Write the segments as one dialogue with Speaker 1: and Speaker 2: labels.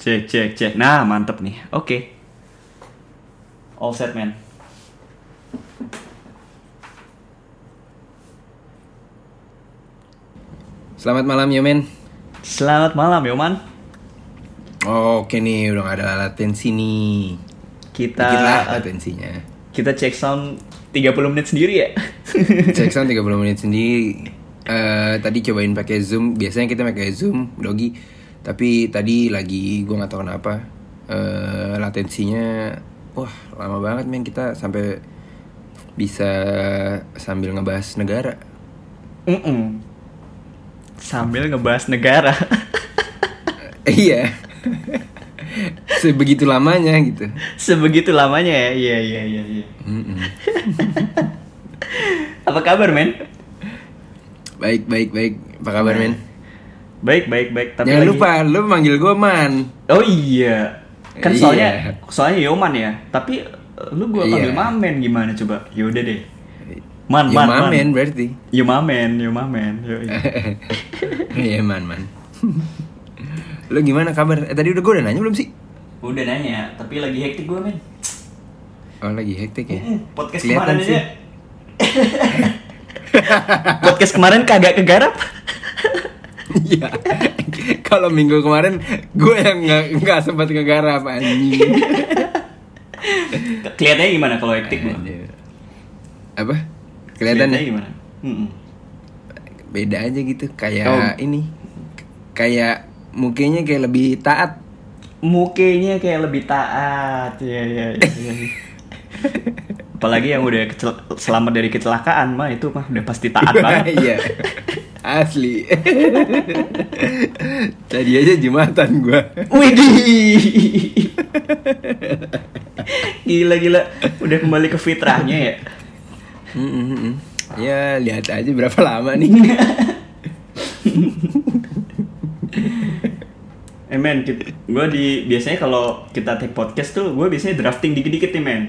Speaker 1: Cek, cek, cek. Nah, mantep nih. Oke. All set, man.
Speaker 2: Selamat malam Yomen.
Speaker 1: Selamat malam, Yoman.
Speaker 2: Oke nih, udah gak ada latensi nih.
Speaker 1: Kita
Speaker 2: Dikit lah latensinya.
Speaker 1: kita cek sound 30 menit sendiri ya.
Speaker 2: Cek sound 30 menit sendiri. Eh tadi cobain pakai Zoom. Biasanya kita pakai Zoom, Dogi. Tapi tadi lagi gue nggak tahu kenapa eh latensinya wah lama banget men kita sampai bisa sambil ngebahas negara.
Speaker 1: Mm-mm. Sambil ngebahas negara.
Speaker 2: iya. Sebegitu lamanya gitu.
Speaker 1: Sebegitu lamanya ya. Iya, iya, iya, iya.
Speaker 2: Mm-mm.
Speaker 1: Apa kabar, men?
Speaker 2: Baik, baik, baik. Apa kabar, men?
Speaker 1: Baik, baik, baik. Tapi
Speaker 2: Jangan
Speaker 1: lagi-
Speaker 2: lupa, lu manggil gue man.
Speaker 1: Oh iya. Kan
Speaker 2: Iya.
Speaker 1: soalnya soalnya Yoman ya. Tapi eh, lu gua panggil
Speaker 2: Iya.
Speaker 1: Mamen gimana coba? Ya udah deh. Man,
Speaker 2: ya
Speaker 1: man,
Speaker 2: mamen
Speaker 1: man.
Speaker 2: berarti.
Speaker 1: You mamen, you mamen. Yoi.
Speaker 2: Iya man man. lu gimana kabar? Eh, tadi udah gue udah nanya belum sih?
Speaker 1: Udah nanya, tapi lagi hektik gue men.
Speaker 2: Oh lagi hektik ya.
Speaker 1: Mm, Podcast
Speaker 2: Kelihatan
Speaker 1: kemarin
Speaker 2: sih.
Speaker 1: aja. Podcast kemarin kagak kegarap.
Speaker 2: Iya. Kalau minggu kemarin gue yang nggak nggak sempat ngegarap anjing.
Speaker 1: Kelihatannya gimana kalau hektik?
Speaker 2: Anjir. Apa? Kelihatan ya?
Speaker 1: gimana? Mm-mm.
Speaker 2: Beda aja gitu kayak
Speaker 1: Oh.
Speaker 2: ini. Kayak mukanya kayak lebih taat.
Speaker 1: Mukanya kayak lebih taat. Iya, iya, iya. Apalagi yang udah kecel- selamat dari kecelakaan mah itu mah udah pasti taat banget.
Speaker 2: Iya. Asli. Tadi aja jumatan gue.
Speaker 1: Widih. gila gila, udah kembali ke fitrahnya ya.
Speaker 2: Mm-mm. Ya lihat aja berapa lama nih.
Speaker 1: Eh men, gue di biasanya kalau kita take podcast tuh gue biasanya drafting dikit-dikit nih men.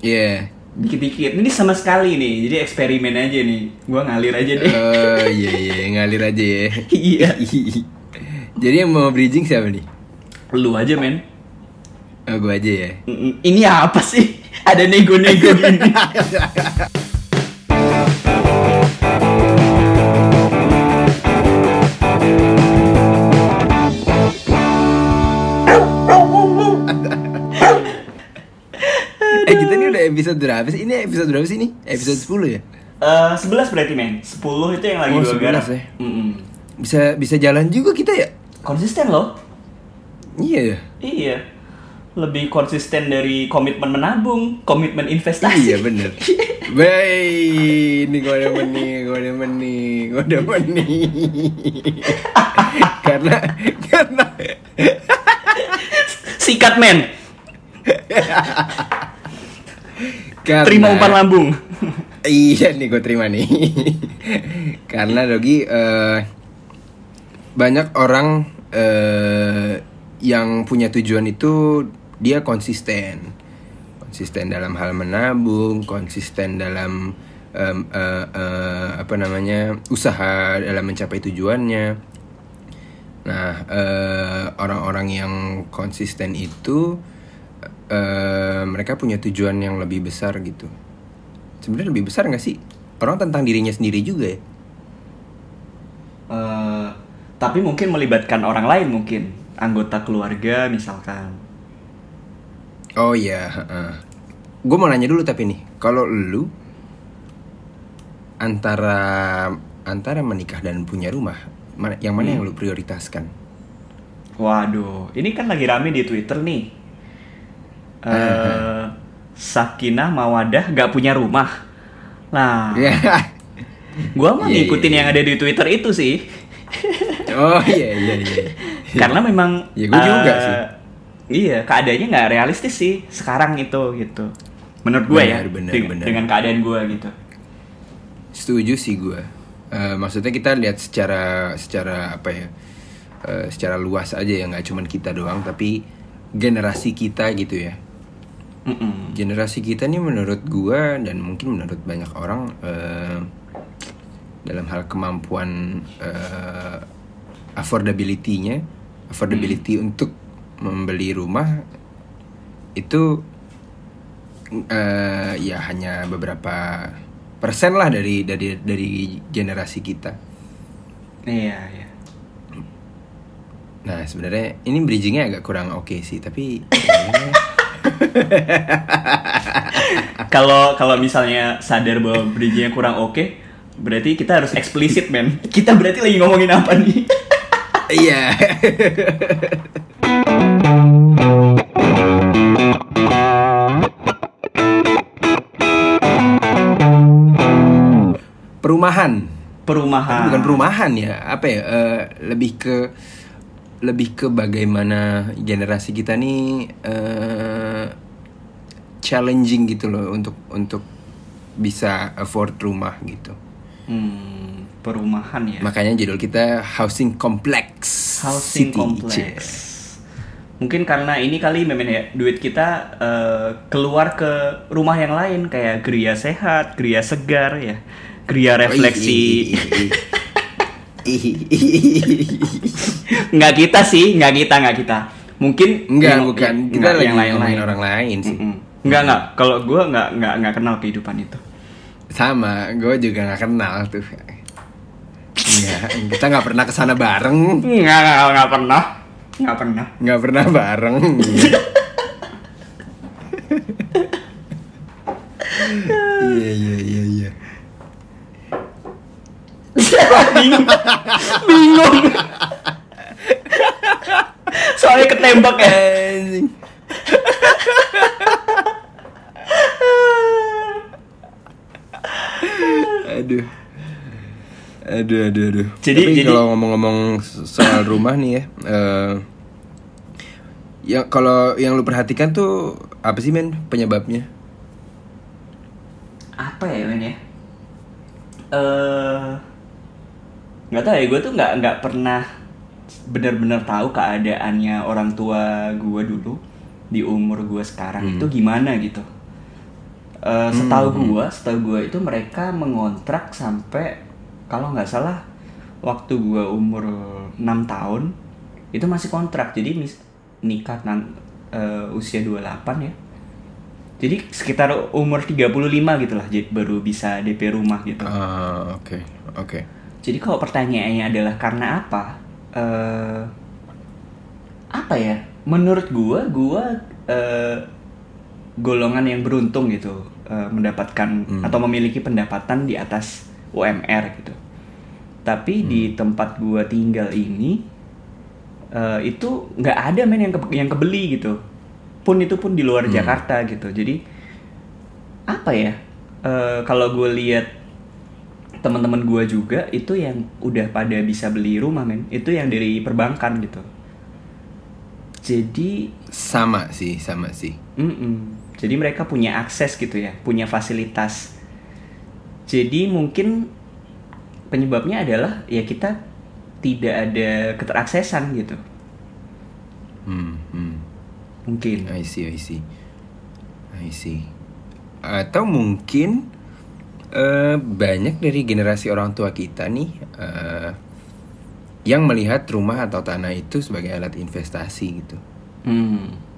Speaker 2: Iya.
Speaker 1: Dikit-dikit. Ini sama sekali nih, jadi eksperimen aja nih. Gue ngalir aja deh.
Speaker 2: Oh iya iya ngalir aja ya.
Speaker 1: Iya.
Speaker 2: Jadi yang mau bridging siapa nih?
Speaker 1: Lu aja men.
Speaker 2: Oh gue aja ya.
Speaker 1: Ini apa sih? Ada nego-nego gini.
Speaker 2: episode berapa sih? Ini episode berapa sih ini? Episode 10 ya?
Speaker 1: Eh, 11 berarti men. 10 itu yang lagi
Speaker 2: Oh, 11
Speaker 1: garap.
Speaker 2: ya.
Speaker 1: Mm-mm.
Speaker 2: Bisa bisa jalan juga kita ya?
Speaker 1: Konsisten loh.
Speaker 2: Iya ya.
Speaker 1: Iya. Lebih konsisten dari komitmen menabung, komitmen investasi.
Speaker 2: Iya bener. Baik, ini gue demen nih, gue demen nih, gue demen nih. karena karena
Speaker 1: Sikat men.
Speaker 2: karena
Speaker 1: Terima umpan lambung.
Speaker 2: Iya nih gue terima nih. Karena Dogi eh, Banyak orang eh, Yang punya tujuan itu Dia konsisten. Konsisten dalam hal menabung Konsisten dalam em, eh, eh, Apa namanya Usaha dalam mencapai tujuannya. Nah Orang-orang yang konsisten itu eh, Mereka punya tujuan yang lebih besar gitu. Sebenarnya lebih besar nggak sih? Orang tentang dirinya sendiri juga ya?
Speaker 1: Eh, tapi mungkin melibatkan orang lain mungkin. Anggota keluarga misalkan.
Speaker 2: oh iya gue mau nanya dulu tapi nih kalau lu antara antara menikah dan punya rumah mana, yang mana yang lu prioritaskan?
Speaker 1: Waduh, ini kan lagi rame di Twitter nih. Eh, Sakinah Mawadah gak punya rumah. Nah,
Speaker 2: ya
Speaker 1: gua mah
Speaker 2: Iya,
Speaker 1: ngikutin
Speaker 2: iya,
Speaker 1: yang ada di Twitter itu sih.
Speaker 2: oh iya iya iya
Speaker 1: Karena memang
Speaker 2: Ya, gua juga
Speaker 1: eh,
Speaker 2: sih.
Speaker 1: Iya, keadaannya nggak realistis sih sekarang itu gitu. Menurut gue ya,
Speaker 2: Benar, benar,
Speaker 1: deng-
Speaker 2: benar.
Speaker 1: dengan keadaan gue gitu.
Speaker 2: setuju sih gue Eh, maksudnya kita lihat secara secara apa ya eh, secara luas aja ya nggak cuman kita doang tapi generasi kita gitu ya
Speaker 1: Mm-mm.
Speaker 2: generasi kita nih menurut gua dan mungkin menurut banyak orang eh, dalam hal kemampuan eh, affordability-nya affordability untuk membeli rumah itu eh, ya hanya beberapa persen lah dari dari dari generasi kita.
Speaker 1: Iya, iya.
Speaker 2: Nah sebenarnya ini bridgingnya agak kurang oke sih tapi
Speaker 1: Kalau kalau misalnya sadar bahwa bridgingnya kurang oke, berarti kita harus eksplisit, men. Kita berarti lagi ngomongin apa nih?
Speaker 2: iya. Perumahan.
Speaker 1: Perumahan.
Speaker 2: Tapi bukan perumahan ya apa ya eh, lebih ke lebih ke bagaimana generasi kita nih eh, challenging gitu loh untuk untuk bisa afford rumah gitu
Speaker 1: Hmm, perumahan ya.
Speaker 2: makanya judul kita housing complex
Speaker 1: Housing
Speaker 2: City.
Speaker 1: complex. Mungkin karena ini kali memen ya duit kita eh, keluar ke rumah yang lain kayak Gria Sehat, Gria Segar ya, Gria
Speaker 2: Oh,
Speaker 1: Refleksi.
Speaker 2: ih,
Speaker 1: nggak kita sih, nggak kita, nggak kita. Mungkin
Speaker 2: Enggak,
Speaker 1: yang-
Speaker 2: bukan. Kita
Speaker 1: nggak,
Speaker 2: lagi
Speaker 1: yang lain-lain.
Speaker 2: ngomongin orang lain sih.
Speaker 1: Mm-mm. Nggak nggak. Kalau gue nggak nggak nggak kenal kehidupan itu.
Speaker 2: Sama, gue juga gak kenal tuh. Enggak, kita nggak pernah ke sana bareng,
Speaker 1: Nggak nggak nggak pernah, nggak pernah.
Speaker 2: nggak pernah bareng. Iya iya iya iya.
Speaker 1: bingung, bingung. Soalnya ketembak ya.
Speaker 2: Aduh. Aduh aduh aduh.
Speaker 1: Jadi-
Speaker 2: Tapi
Speaker 1: jadi-
Speaker 2: kalau ngomong-ngomong soal rumah nih ya, eh ya kalau yang lu perhatikan tuh apa sih men penyebabnya?
Speaker 1: apa ya men ya eh nggak tahu ya gue tuh nggak nggak pernah benar-benar tahu keadaannya orang tua gue dulu di umur gue sekarang itu gimana gitu Eh setahu gue setahu gue itu mereka mengontrak sampai kalau nggak salah waktu gue umur 6 tahun itu masih kontrak jadi mis- nikah nan- eh, usia 28 ya jadi sekitar umur 35 gitu lah jadi baru bisa DP rumah gitu.
Speaker 2: Ah oke oke.
Speaker 1: Jadi kalau pertanyaannya adalah karena apa? Eh apa ya? Menurut gua, gua eh, golongan yang beruntung gitu eh, mendapatkan atau memiliki pendapatan di atas UMR gitu. Tapi di tempat gua tinggal ini eh, itu nggak ada men yang ke- yang kebeli gitu. Pun itu pun di luar Jakarta gitu. Jadi apa ya? eh, kalau gue lihat teman-teman gua juga itu yang udah pada bisa beli rumah men itu yang dari perbankan gitu jadi
Speaker 2: Sama sih sama sih.
Speaker 1: mm-mm. jadi mereka punya akses gitu ya punya fasilitas jadi mungkin penyebabnya adalah ya kita tidak ada keteraksesan gitu
Speaker 2: Hmm, hmm.
Speaker 1: mungkin
Speaker 2: I see, I see. I see. Atau mungkin eh, banyak dari generasi orang tua kita nih eh, yang melihat rumah atau tanah itu sebagai alat investasi gitu.
Speaker 1: hmm.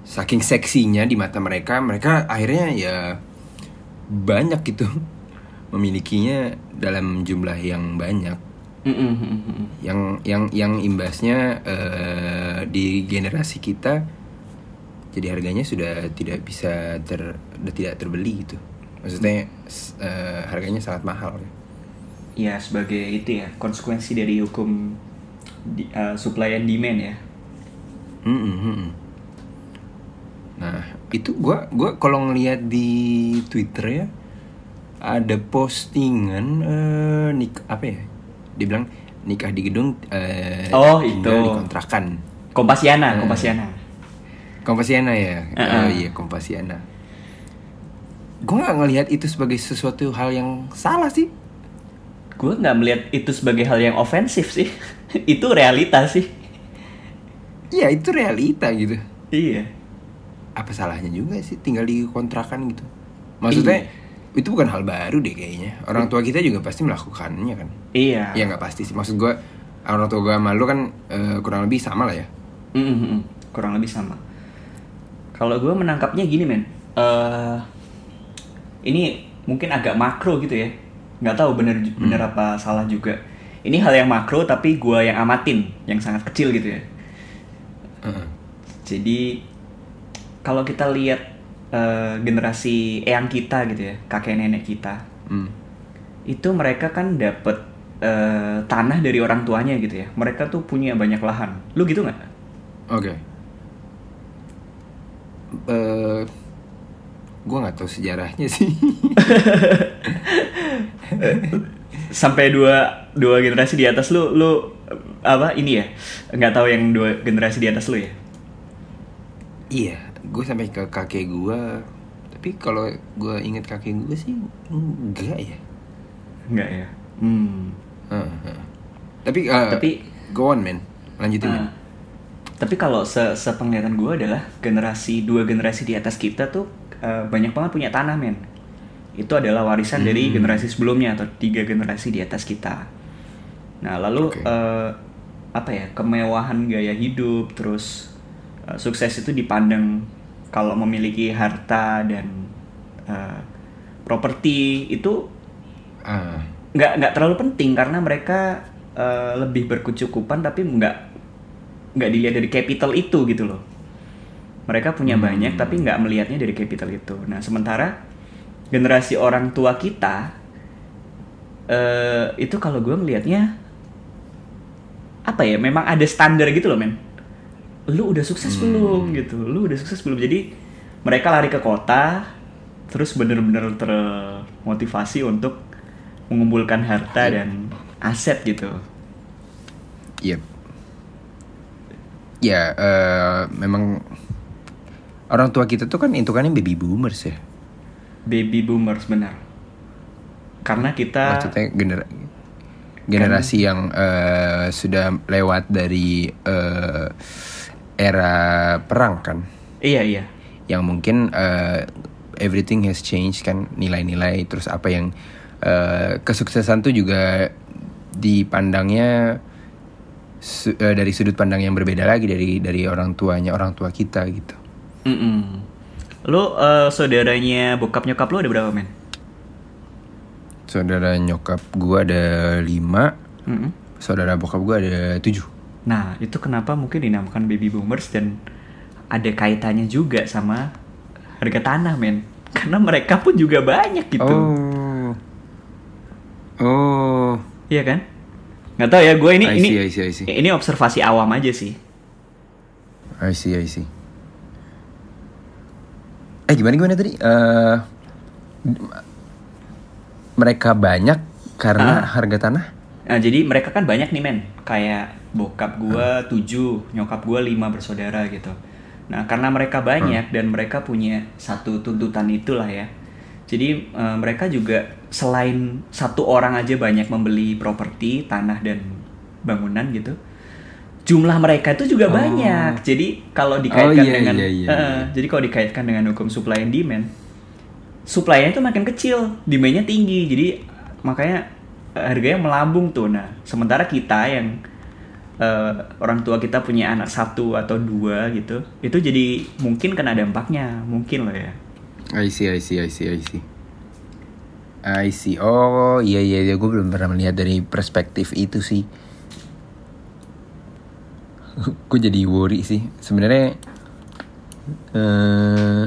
Speaker 2: Saking seksinya di mata mereka, mereka akhirnya ya banyak gitu memilikinya dalam jumlah yang banyak.
Speaker 1: Mm-mm, mm-mm.
Speaker 2: Yang yang yang imbasnya eh, di generasi kita jadi harganya sudah tidak bisa ter tidak terbeli gitu maksudnya eh, harganya sangat mahal
Speaker 1: ya sebagai itu ya konsekuensi dari hukum di- eh, supply and demand ya
Speaker 2: Mm-mm, mm-mm. nah itu gua gua kalau ngelihat di twitter ya ada postingan eh, nik apa ya dibilang nikah di gedung eh,
Speaker 1: Oh, itu.
Speaker 2: di kontrakan
Speaker 1: Kompasiana
Speaker 2: Eh.
Speaker 1: Kompasiana
Speaker 2: Kompasiana ya
Speaker 1: Uh-uh.
Speaker 2: oh iya Kompasiana gue nggak ngelihat itu sebagai sesuatu hal yang salah sih.
Speaker 1: Gue nggak melihat itu sebagai hal yang ofensif sih. Itu realita sih.
Speaker 2: Iya itu realita gitu.
Speaker 1: Iya.
Speaker 2: Apa salahnya juga sih tinggal di kontrakan gitu? Maksudnya itu bukan hal baru deh kayaknya. Orang tua kita juga pasti melakukannya kan?
Speaker 1: Iya.
Speaker 2: Ya nggak pasti sih. Maksud gue orang tua gue sama lu kan eh, kurang lebih sama lah ya.
Speaker 1: Mm, mm, mm. kurang lebih sama. Kalau gue menangkapnya gini men, Eh ini mungkin agak makro gitu ya, nggak tahu bener bener apa salah juga. Ini hal yang makro tapi gue yang amatin, yang sangat kecil gitu ya.
Speaker 2: Heeh.
Speaker 1: Jadi kalau kita lihat eh, generasi eyang kita gitu ya, kakek nenek kita,
Speaker 2: Hmm.
Speaker 1: itu mereka kan dapet eh, tanah dari orang tuanya gitu ya. Mereka tuh punya banyak lahan. Lu gitu nggak?
Speaker 2: Oke. Eh, gue nggak tahu sejarahnya sih.
Speaker 1: sampai dua dua generasi di atas lu lu apa ini ya nggak tahu yang dua generasi di atas lu ya
Speaker 2: iya, gue sampai ke kakek gue. Tapi kalau gue inget kakek gue sih enggak ya.
Speaker 1: nggak ya hmm.
Speaker 2: Heeh, heeh. Tapi, eh,
Speaker 1: Tapi-
Speaker 2: go on man, lanjutin man.
Speaker 1: Nah, tapi kalau se sepenglihatan gue adalah generasi dua generasi di atas kita tuh eh, banyak banget punya tanah men. Itu adalah warisan dari generasi sebelumnya atau tiga generasi di atas kita. Nah lalu
Speaker 2: Oke.
Speaker 1: eh, apa ya kemewahan gaya hidup terus eh, sukses itu dipandang kalau memiliki harta dan eh, properti itu
Speaker 2: Ah,
Speaker 1: nggak nggak terlalu penting karena mereka eh, lebih berkecukupan tapi nggak nggak dilihat dari capital itu gitu loh mereka punya
Speaker 2: Hmm.
Speaker 1: banyak tapi nggak melihatnya dari capital itu nah sementara generasi orang tua kita eh itu kalau gue melihatnya apa ya memang ada standar gitu loh men lu udah sukses
Speaker 2: Hmm.
Speaker 1: belum gitu lu udah sukses belum jadi mereka lari ke kota terus bener-bener termotivasi untuk mengumpulkan harta dan aset gitu
Speaker 2: Yep. Ya, eh, memang orang tua kita tuh kan hitungannya baby boomers ya.
Speaker 1: baby boomers benar karena kita
Speaker 2: Maksudnya gener generasi yang eh, sudah lewat dari eh, era perang kan,
Speaker 1: iya iya
Speaker 2: yang mungkin eh, everything has changed kan nilai-nilai terus apa yang eh, kesuksesan tuh juga dipandangnya su- eh, dari sudut pandang yang berbeda lagi dari dari orang tuanya orang tua kita gitu.
Speaker 1: Mm-mm. lu eh, saudaranya bokap nyokap lu ada berapa men
Speaker 2: Saudara nyokap gua ada lima,
Speaker 1: Mm-mm.
Speaker 2: saudara bokap gua ada tujuh.
Speaker 1: nah itu kenapa mungkin dinamakan baby boomers dan ada kaitannya juga sama harga tanah men karena mereka pun juga banyak gitu
Speaker 2: Oh, oh,
Speaker 1: iya kan nggak tahu ya gue ini ini
Speaker 2: see, I see, I see.
Speaker 1: ini observasi awam aja sih
Speaker 2: I see, I see. Eh gimana gimana tadi? Eh mereka banyak karena harga tanah.
Speaker 1: Nah, jadi mereka kan banyak nih men, kayak bokap gua tujuh, nyokap gua lima bersaudara gitu. Nah, karena mereka banyak dan mereka punya satu tuntutan itulah ya. Jadi eh, mereka juga selain satu orang aja banyak membeli properti, tanah dan bangunan gitu. Jumlah mereka itu juga
Speaker 2: Oh.
Speaker 1: banyak. Jadi kalau dikaitkan
Speaker 2: iya,
Speaker 1: dengan
Speaker 2: iya, iya, iya.
Speaker 1: jadi kalau dikaitkan dengan hukum supply and demand, supply-nya itu makin kecil, demand-nya tinggi. Jadi makanya eh, harganya melambung tuh. Nah, sementara kita yang eh, orang tua kita punya anak satu atau dua gitu, itu jadi mungkin kena dampaknya, mungkin loh ya.
Speaker 2: I see, I see, I see, I see. I see. Oh iya iya, iya. gue belum pernah melihat dari perspektif itu sih. Gue jadi worry sih. Sebenarnya, eh,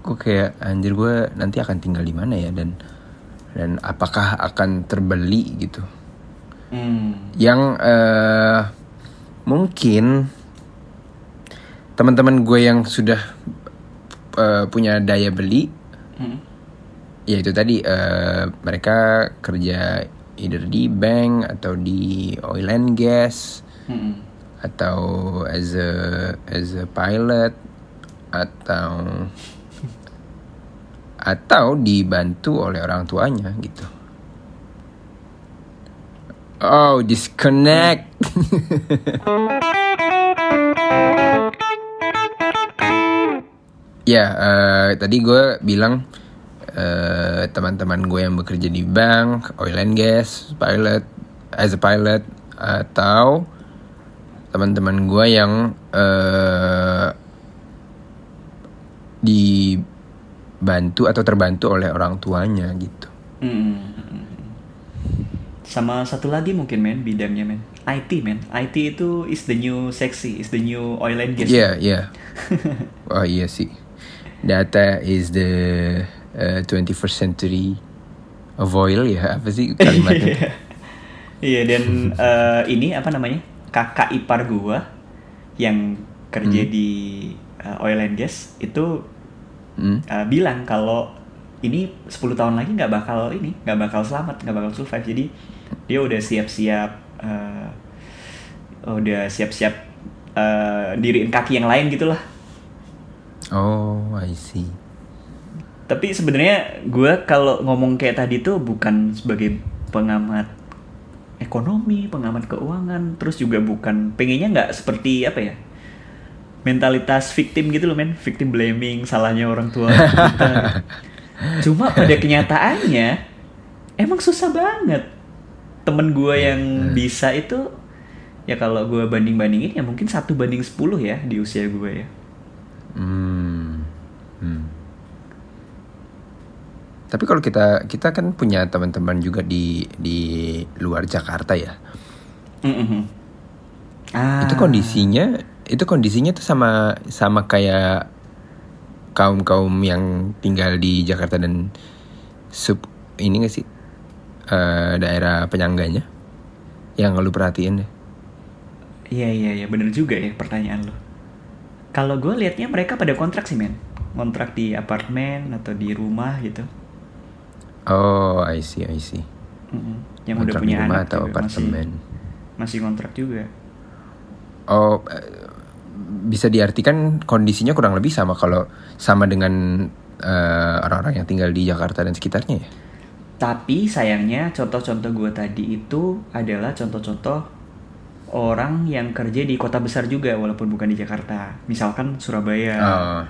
Speaker 2: gue kayak anjir gue nanti akan tinggal di mana ya dan dan apakah akan terbeli gitu.
Speaker 1: Hmm.
Speaker 2: Yang eh, mungkin teman-teman gue yang sudah eh, punya daya beli
Speaker 1: Hmm.
Speaker 2: ya itu tadi eh, mereka kerja either di bank atau di oil and gas
Speaker 1: Hmm.
Speaker 2: atau as a as a pilot atau atau dibantu oleh orang tuanya gitu. Oh, disconnect. ya, eh, tadi gue bilang eh, teman-teman gue yang bekerja di bank, oil and gas, pilot, as a pilot atau teman-teman gue yang eh dibantu atau terbantu oleh orang tuanya gitu.
Speaker 1: Hmm. Sama satu lagi mungkin men bidangnya men IT men IT itu is the new sexy is the new oil and gas.
Speaker 2: Iya, iya. Oh iya sih. Data is the uh, 21st century of oil ya apa sih kalimatnya?
Speaker 1: Iya dan eh, ini apa namanya kakak ipar gua yang kerja
Speaker 2: Hmm.
Speaker 1: di eh, oil and gas itu
Speaker 2: Hmm.
Speaker 1: eh, bilang kalau ini 10 tahun lagi nggak bakal ini nggak bakal selamat nggak bakal survive jadi dia udah siap-siap eh, udah siap-siap eh, diriin kaki yang lain gitulah
Speaker 2: Oh, I see.
Speaker 1: tapi sebenarnya gue kalau ngomong kayak tadi tuh bukan sebagai pengamat ekonomi pengamat keuangan terus juga bukan pengennya nggak seperti apa ya mentalitas victim gitu loh men victim blaming salahnya orang tua kita. cuma pada kenyataannya emang susah banget temen gue yang bisa itu ya kalau gue banding bandingin ya mungkin satu banding 10 ya di usia gue ya
Speaker 2: Hmm. Hmm. Tapi kalau kita kita kan punya teman-teman juga di di luar Jakarta ya.
Speaker 1: Mm-mm. Ah.
Speaker 2: Itu kondisinya itu kondisinya tuh sama sama kayak kaum kaum yang tinggal di Jakarta dan sub ini gak sih Eh, daerah penyangganya yang lu perhatiin deh.
Speaker 1: Iya iya iya bener juga ya pertanyaan lo. Kalau gue liatnya mereka pada kontrak sih men, kontrak di apartemen atau di rumah gitu.
Speaker 2: Oh, I see, I see.
Speaker 1: Mm-mm. Yang udah
Speaker 2: Kontrak
Speaker 1: punya
Speaker 2: di rumah
Speaker 1: anak
Speaker 2: atau apartemen.
Speaker 1: masih masih kontrak juga.
Speaker 2: Oh, eh, bisa diartikan kondisinya kurang lebih sama kalau sama dengan eh, orang-orang yang tinggal di Jakarta dan sekitarnya ya.
Speaker 1: Tapi sayangnya contoh-contoh gue tadi itu adalah contoh-contoh orang yang kerja di kota besar juga walaupun bukan di Jakarta. Misalkan Surabaya,
Speaker 2: Oh,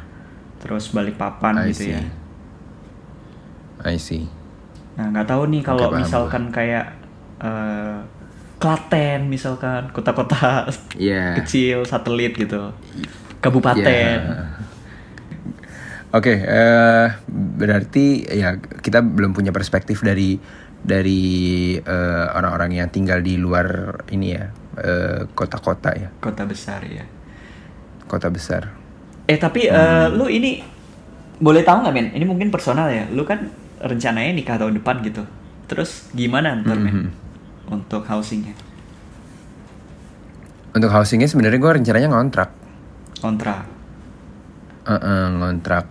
Speaker 1: terus Balikpapan
Speaker 2: I
Speaker 1: gitu
Speaker 2: see.
Speaker 1: ya.
Speaker 2: I see.
Speaker 1: Nah nggak tahu nih kalau
Speaker 2: paham
Speaker 1: misalkan kayak eh, Klaten misalkan kota-kota
Speaker 2: Iya.
Speaker 1: kecil satelit gitu, kabupaten.
Speaker 2: Ya. Oke, eh, berarti ya kita belum punya perspektif dari dari eh, orang-orang yang tinggal di luar ini ya kota-kota ya,
Speaker 1: Kota besar ya.
Speaker 2: kota besar.
Speaker 1: Eh tapi eh, lu ini boleh tahu nggak men? Ini mungkin personal ya. Lu kan rencananya nikah tahun depan gitu. Terus gimana ntar men
Speaker 2: Mhm.
Speaker 1: untuk housingnya?
Speaker 2: Untuk housingnya sebenarnya gue rencananya ngontrak,
Speaker 1: Kontrak.
Speaker 2: Eh-eh, ngontrak.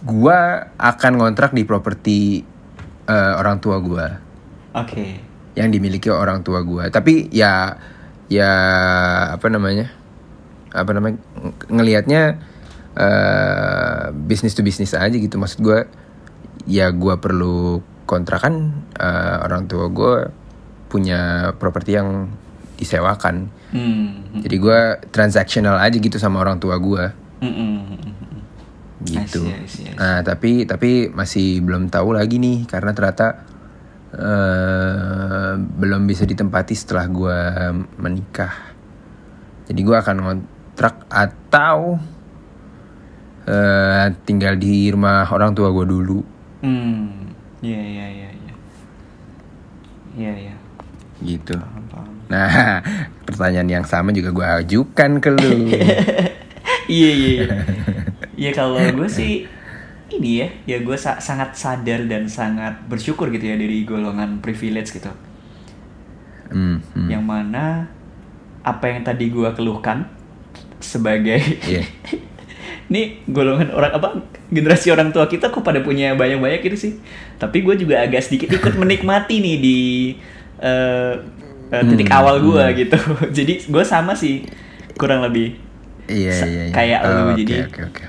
Speaker 2: Gua akan ngontrak di properti eh, orang tua gua.
Speaker 1: Oke.
Speaker 2: yang dimiliki orang tua gue tapi ya ya apa namanya apa namanya ng- ngelihatnya eh bisnis to bisnis aja gitu maksud gue ya gue perlu kontrakan eh, orang tua gue punya properti yang disewakan
Speaker 1: Hmm.
Speaker 2: jadi gue transactional aja gitu sama orang tua gue
Speaker 1: Mm-mm.
Speaker 2: gitu
Speaker 1: I see, I see, I see.
Speaker 2: nah tapi tapi masih belum tahu lagi nih karena ternyata eh, belum bisa ditempati setelah gue menikah jadi gue akan ngontrak atau eh, tinggal di rumah orang tua gue dulu
Speaker 1: Hmm. Iya iya iya iya. Iya iya.
Speaker 2: gitu
Speaker 1: Paham paham.
Speaker 2: nah pertanyaan yang sama juga gue ajukan ke lu
Speaker 1: Iya iya. iya. Iya kalau gue sih ini ya, ya gue sa- sangat sadar dan sangat bersyukur gitu ya dari golongan privilege gitu.
Speaker 2: Hmm, hmm.
Speaker 1: Yang mana apa yang tadi gue keluhkan sebagai
Speaker 2: Iya.
Speaker 1: ini golongan orang apa generasi orang tua kita kok pada punya banyak-banyak gitu sih. Tapi gue juga agak sedikit ikut menikmati nih di eh, eh, titik
Speaker 2: Hmm,
Speaker 1: awal gue
Speaker 2: hmm.
Speaker 1: gitu. Jadi gue sama sih kurang lebih
Speaker 2: Iya iya iya.
Speaker 1: kayak lu,
Speaker 2: Oh, oke,
Speaker 1: jadi-
Speaker 2: oke oke.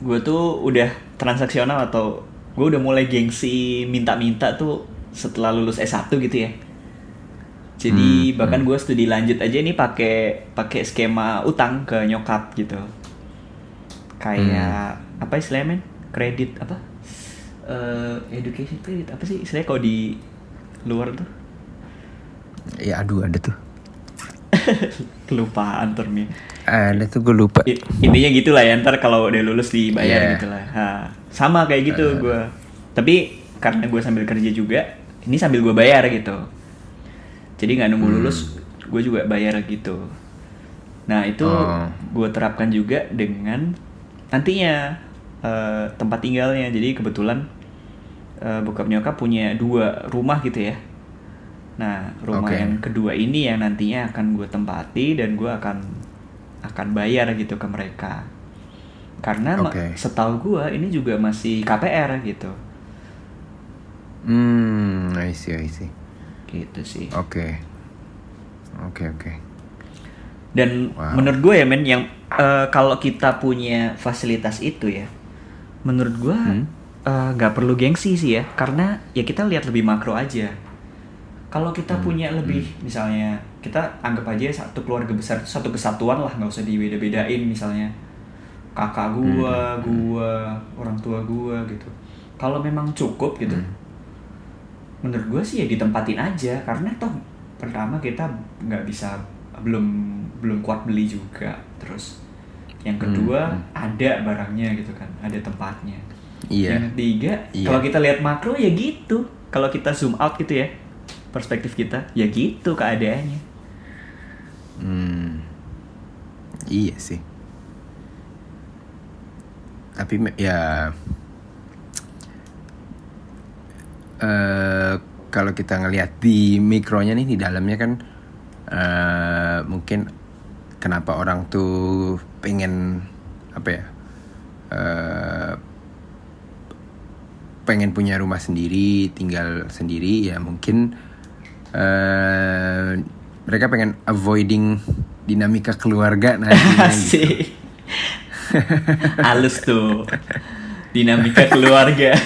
Speaker 1: gue tuh udah transaksional atau gue udah mulai gengsi minta-minta tuh setelah lulus S1 gitu ya. Jadi
Speaker 2: Hmm,
Speaker 1: bahkan
Speaker 2: hmm.
Speaker 1: gue studi lanjut aja nih pakai pakai skema utang ke nyokap gitu. Kayak
Speaker 2: Hmm.
Speaker 1: apa istilahnya men? Kredit apa? Eh, education credit apa sih istilahnya kalau di luar tuh
Speaker 2: Ya aduh ada tuh.
Speaker 1: kelupaan termnya
Speaker 2: Ada tuh gue lupa.
Speaker 1: I- intinya gitulah ya ntar kalau udah lulus dibayar
Speaker 2: Iya.
Speaker 1: gitu lah Ha, sama kayak gitu gue tapi karena gue sambil kerja juga ini sambil gue bayar gitu jadi nggak nunggu lulus gue juga bayar gitu nah itu
Speaker 2: Oh.
Speaker 1: gue terapkan juga dengan nantinya eh, tempat tinggalnya jadi kebetulan eh, bokap nyokap punya dua rumah gitu ya nah rumah
Speaker 2: Oke.
Speaker 1: yang kedua ini yang nantinya akan gue tempati dan gue akan akan bayar gitu ke mereka karena
Speaker 2: Oke.
Speaker 1: setahu gue ini juga masih KPR gitu
Speaker 2: Hmm, I see, I see.
Speaker 1: gitu sih
Speaker 2: Oke. Oke, oke.
Speaker 1: dan
Speaker 2: Wow.
Speaker 1: menurut gue ya men yang eh, kalau kita punya fasilitas itu ya menurut gue
Speaker 2: Hmm.
Speaker 1: nggak perlu gengsi sih ya karena ya kita lihat lebih makro aja. Kalau kita
Speaker 2: Hmm,
Speaker 1: punya lebih misalnya kita anggap aja satu keluarga besar itu satu kesatuan lah nggak usah dibeda-bedain misalnya. Kakak gua
Speaker 2: Hmm,
Speaker 1: gua orang tua gua gitu. Kalau memang cukup gitu
Speaker 2: Hmm.
Speaker 1: menurut gue sih ya ditempatin aja karena toh pertama kita nggak bisa belum belum kuat beli juga terus yang
Speaker 2: Hmm,
Speaker 1: kedua
Speaker 2: hmm.
Speaker 1: ada barangnya gitu kan ada tempatnya
Speaker 2: Iya.
Speaker 1: yang ketiga
Speaker 2: Iya.
Speaker 1: kalau kita lihat makro ya gitu kalau kita zoom out gitu ya perspektif kita ya gitu keadaannya
Speaker 2: Hmm. Iya sih. Tapi ya eh kalau kita ngelihat di mikronya nih di dalamnya kan eh mungkin kenapa orang tuh pengen apa ya? eh pengen punya rumah sendiri, tinggal sendiri ya mungkin eh mereka pengen avoiding dinamika keluarga nantinya gitu.
Speaker 1: Halus tuh dinamika keluarga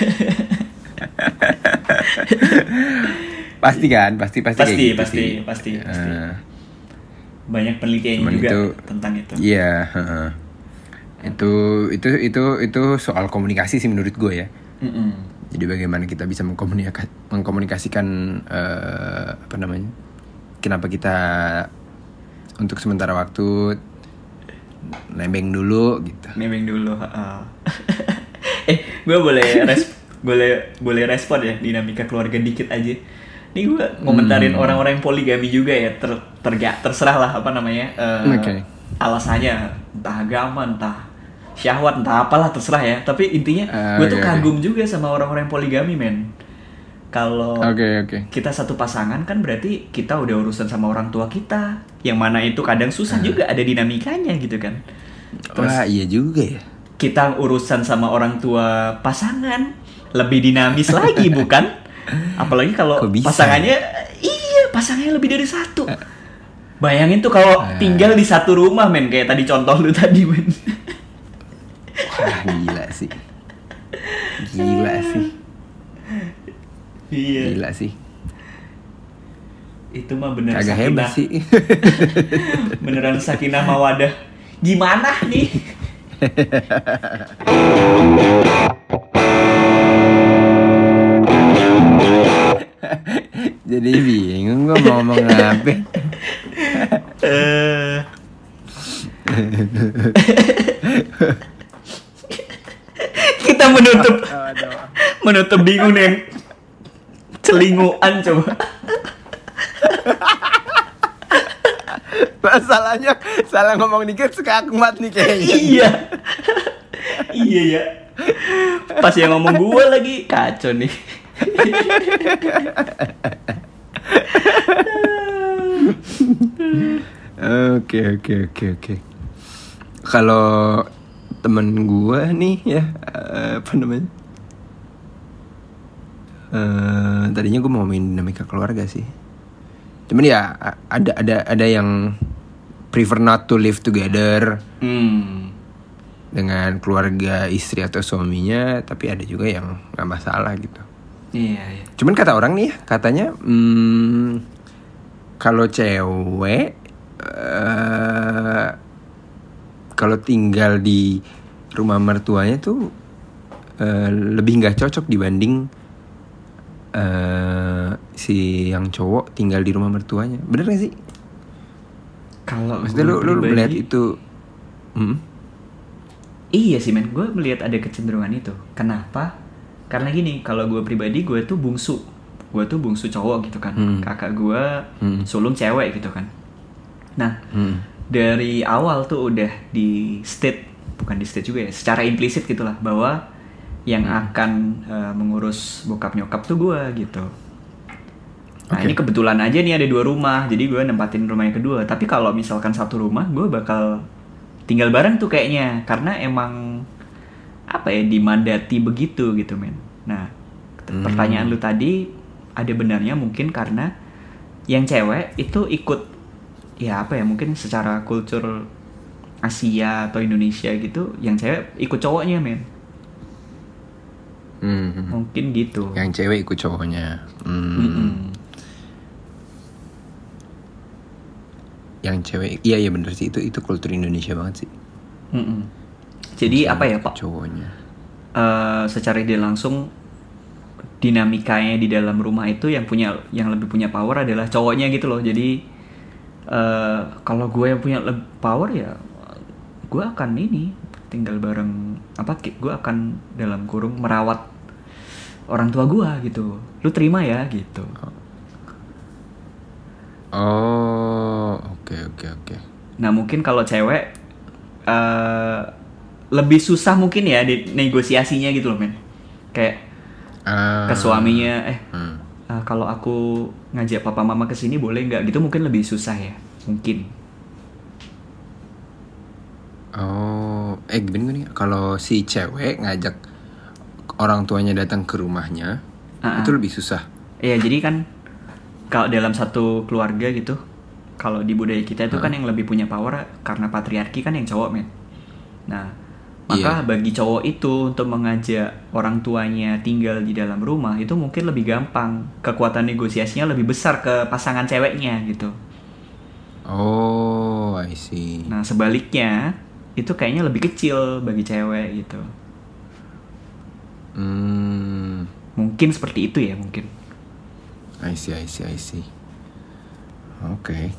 Speaker 2: Pasti kan, pasti pasti kayak
Speaker 1: Pasti,
Speaker 2: gitu
Speaker 1: pasti,
Speaker 2: sih.
Speaker 1: pasti,
Speaker 2: Eh,
Speaker 1: pasti. Banyak penelitian
Speaker 2: Cuman
Speaker 1: juga
Speaker 2: itu-
Speaker 1: tentang itu
Speaker 2: Iya, heeh. itu itu itu itu soal komunikasi sih menurut gue ya.
Speaker 1: Mm-mm.
Speaker 2: Jadi bagaimana kita bisa mengkomunika- mengkomunikasikan eh, apa namanya? Kenapa kita untuk sementara waktu nembeng dulu gitu.
Speaker 1: Nebeng dulu. heeh. eh, gue boleh res boleh boleh respon ya dinamika keluarga dikit aja. Ini gue ngomentarin
Speaker 2: Hmm.
Speaker 1: orang-orang yang poligami juga ya. Ter, terga- terserah lah apa namanya. eh,
Speaker 2: Oke.
Speaker 1: Alasannya entah agama, entah syahwat, entah apalah terserah ya. Tapi intinya
Speaker 2: Ah,
Speaker 1: gue tuh
Speaker 2: oke, oke.
Speaker 1: kagum juga sama orang-orang yang poligami men. Kalau
Speaker 2: Oke, oke.
Speaker 1: kita satu pasangan kan berarti kita udah urusan sama orang tua kita. Yang mana itu kadang susah
Speaker 2: Ah.
Speaker 1: juga ada dinamikanya gitu kan. Terus
Speaker 2: Wah, iya juga ya.
Speaker 1: kita urusan sama orang tua pasangan lebih dinamis lagi bukan apalagi kalau pasangannya iya pasangannya lebih dari satu bayangin tuh kalau
Speaker 2: Eh.
Speaker 1: tinggal di satu rumah men kayak tadi contoh lu tadi men
Speaker 2: Wah, gila sih. Gila sih.
Speaker 1: iya
Speaker 2: Gila sih.
Speaker 1: itu mah bener
Speaker 2: Agak hebat sih.
Speaker 1: beneran sakinah mawadah gimana nih
Speaker 2: Jadi bingung gua mau ngomong apa.
Speaker 1: Eh. kita menutup menutup bingung nih celinguan coba
Speaker 2: Masalahnya salah ngomong dikit sekakmat nih kayaknya.
Speaker 1: iya iya ya pas yang ngomong gue lagi kacau nih
Speaker 2: Oke oke oke oke. Kalau temen gua nih ya eh, apa namanya? Eh tadinya gua mau ngomongin dinamika keluarga sih. Cuman ya ada ada ada yang prefer not to live together
Speaker 1: hmm
Speaker 2: dengan keluarga istri atau suaminya, tapi ada juga yang nggak masalah gitu.
Speaker 1: iya iya
Speaker 2: Cuman kata orang nih, katanya hmm, kalau cewek eh, kalau tinggal di rumah mertuanya tuh eh, lebih nggak cocok dibanding eh, si yang cowok tinggal di rumah mertuanya bener gak sih
Speaker 1: Kalau
Speaker 2: maksudnya lu lu melihat itu hmm?
Speaker 1: Iya sih men, gue melihat ada kecenderungan itu. Kenapa? Karena gini, kalau gue pribadi gue tuh bungsu, gue tuh bungsu cowok gitu kan.
Speaker 2: Hmm.
Speaker 1: Kakak gue
Speaker 2: Hmm.
Speaker 1: sulung cewek gitu kan. Nah
Speaker 2: Hmm.
Speaker 1: dari awal tuh udah di state, bukan di state juga ya, secara implisit gitulah bahwa yang
Speaker 2: Hmm.
Speaker 1: akan eh, mengurus bokap nyokap tuh gue gitu. Nah
Speaker 2: Oke.
Speaker 1: ini kebetulan aja nih ada dua rumah, jadi gue nempatin rumah yang kedua. Tapi kalau misalkan satu rumah, gue bakal tinggal bareng tuh kayaknya, karena emang apa ya dimandati begitu gitu men. Nah
Speaker 2: Hmm.
Speaker 1: pertanyaan lu tadi ada benarnya mungkin karena yang cewek itu ikut ya apa ya mungkin secara kultur Asia atau Indonesia gitu, yang cewek ikut cowoknya men.
Speaker 2: Hmm.
Speaker 1: Mungkin gitu.
Speaker 2: yang cewek ikut cowoknya Hmm.
Speaker 1: Mm-mm.
Speaker 2: yang cewek iya iya bener sih itu itu kultur Indonesia banget sih
Speaker 1: Mm-mm. Jadi apa ya pak?
Speaker 2: cowoknya
Speaker 1: eh secara tidak langsung dinamikanya di dalam rumah itu yang punya yang lebih punya power adalah cowoknya gitu loh. Jadi eh kalau gue yang punya power ya gue akan ini tinggal bareng apa gue akan dalam kurung merawat orang tua gue gitu. Lu terima ya gitu.
Speaker 2: Oh oke oke oke.
Speaker 1: Nah mungkin kalau cewek eh lebih susah mungkin ya di negosiasinya gitu loh men. Kayak
Speaker 2: Ah.
Speaker 1: ke suaminya eh
Speaker 2: Hmm.
Speaker 1: "Ah, kalau aku ngajak papa mama ke sini boleh nggak gitu mungkin lebih susah ya mungkin
Speaker 2: Oh, eh gini gini, kalau si cewek ngajak orang tuanya datang ke rumahnya,
Speaker 1: Ah,
Speaker 2: itu lebih susah.
Speaker 1: Iya jadi kan kalau dalam satu keluarga gitu kalau di budaya kita itu kan yang lebih punya power karena patriarki kan yang cowok men nah maka
Speaker 2: Iya.
Speaker 1: bagi cowok itu untuk mengajak orang tuanya tinggal di dalam rumah itu mungkin lebih gampang kekuatan negosiasinya lebih besar ke pasangan ceweknya gitu
Speaker 2: Oh, I see.
Speaker 1: nah sebaliknya itu kayaknya lebih kecil bagi cewek gitu
Speaker 2: Hmm,
Speaker 1: mungkin seperti itu ya mungkin
Speaker 2: I see, I see, I see. Oke.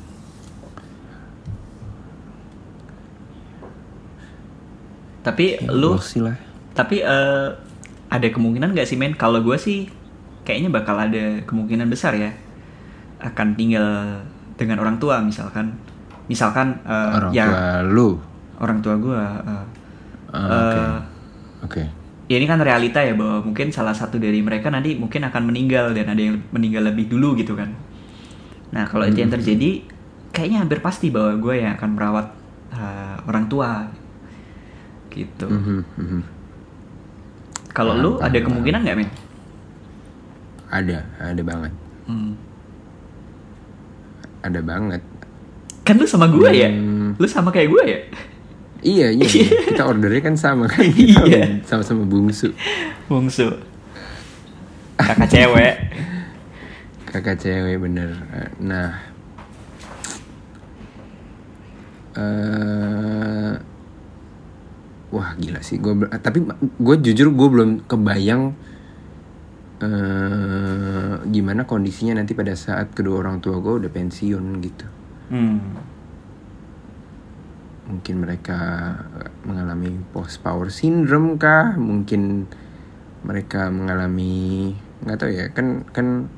Speaker 1: Tapi
Speaker 2: Ya,
Speaker 1: lu
Speaker 2: lah.
Speaker 1: Tapi eh, ada kemungkinan nggak sih men? Kalau gue sih kayaknya bakal ada kemungkinan besar ya akan tinggal dengan orang tua misalkan, misalkan eh,
Speaker 2: Orang
Speaker 1: ya
Speaker 2: tua lu.
Speaker 1: orang tua gue. eh,
Speaker 2: Ah, Oke.
Speaker 1: eh,
Speaker 2: Oke.
Speaker 1: ya ini kan realita ya bahwa mungkin salah satu dari mereka nanti mungkin akan meninggal dan ada yang meninggal lebih dulu gitu kan. Nah kalau itu yang
Speaker 2: Hmm.
Speaker 1: terjadi, kayaknya hampir pasti bahwa gue yang akan merawat eh, orang tua gitu.
Speaker 2: Mhm, mhm.
Speaker 1: Kalau lu
Speaker 2: paham,
Speaker 1: ada kemungkinan nggak men?
Speaker 2: Ada, ada banget.
Speaker 1: Hmm.
Speaker 2: Ada banget.
Speaker 1: Kan lu sama gue ya?
Speaker 2: Hmm.
Speaker 1: Lu sama kayak gue ya?
Speaker 2: Iya, iya. iya. Kita ordernya kan sama kan.
Speaker 1: Iya.
Speaker 2: Sama-sama bungsu.
Speaker 1: Bungsu. Kakak cewek.
Speaker 2: Kakak cewek bener. Nah, eh wah gila sih. Gue tapi gue jujur gue belum kebayang eh gimana kondisinya nanti pada saat kedua orang tua gue udah pensiun gitu.
Speaker 1: Hmm.
Speaker 2: Mungkin mereka mengalami post power syndrome kah? Mungkin mereka mengalami nggak tahu ya kan kan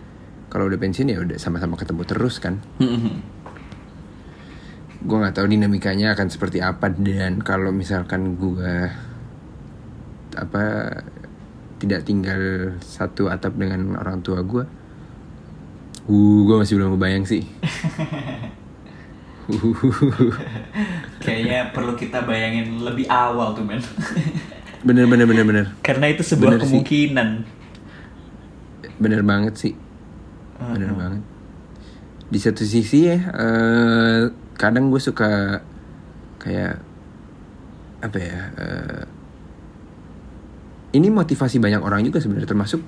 Speaker 2: kalau udah pensiun ya udah sama-sama ketemu terus kan gue nggak tahu dinamikanya akan seperti apa dan kalau misalkan gue apa tidak tinggal satu atap dengan orang tua gue uh gue masih belum kebayang sih
Speaker 1: Kayaknya perlu kita bayangin lebih awal tuh men.
Speaker 2: bener bener bener bener
Speaker 1: Karena itu sebuah
Speaker 2: Bener sih.
Speaker 1: kemungkinan.
Speaker 2: bener banget sih bener
Speaker 1: Uh-uh.
Speaker 2: banget di satu sisi ya eh, kadang gue suka kayak apa ya eh, ini motivasi banyak orang juga sebenarnya termasuk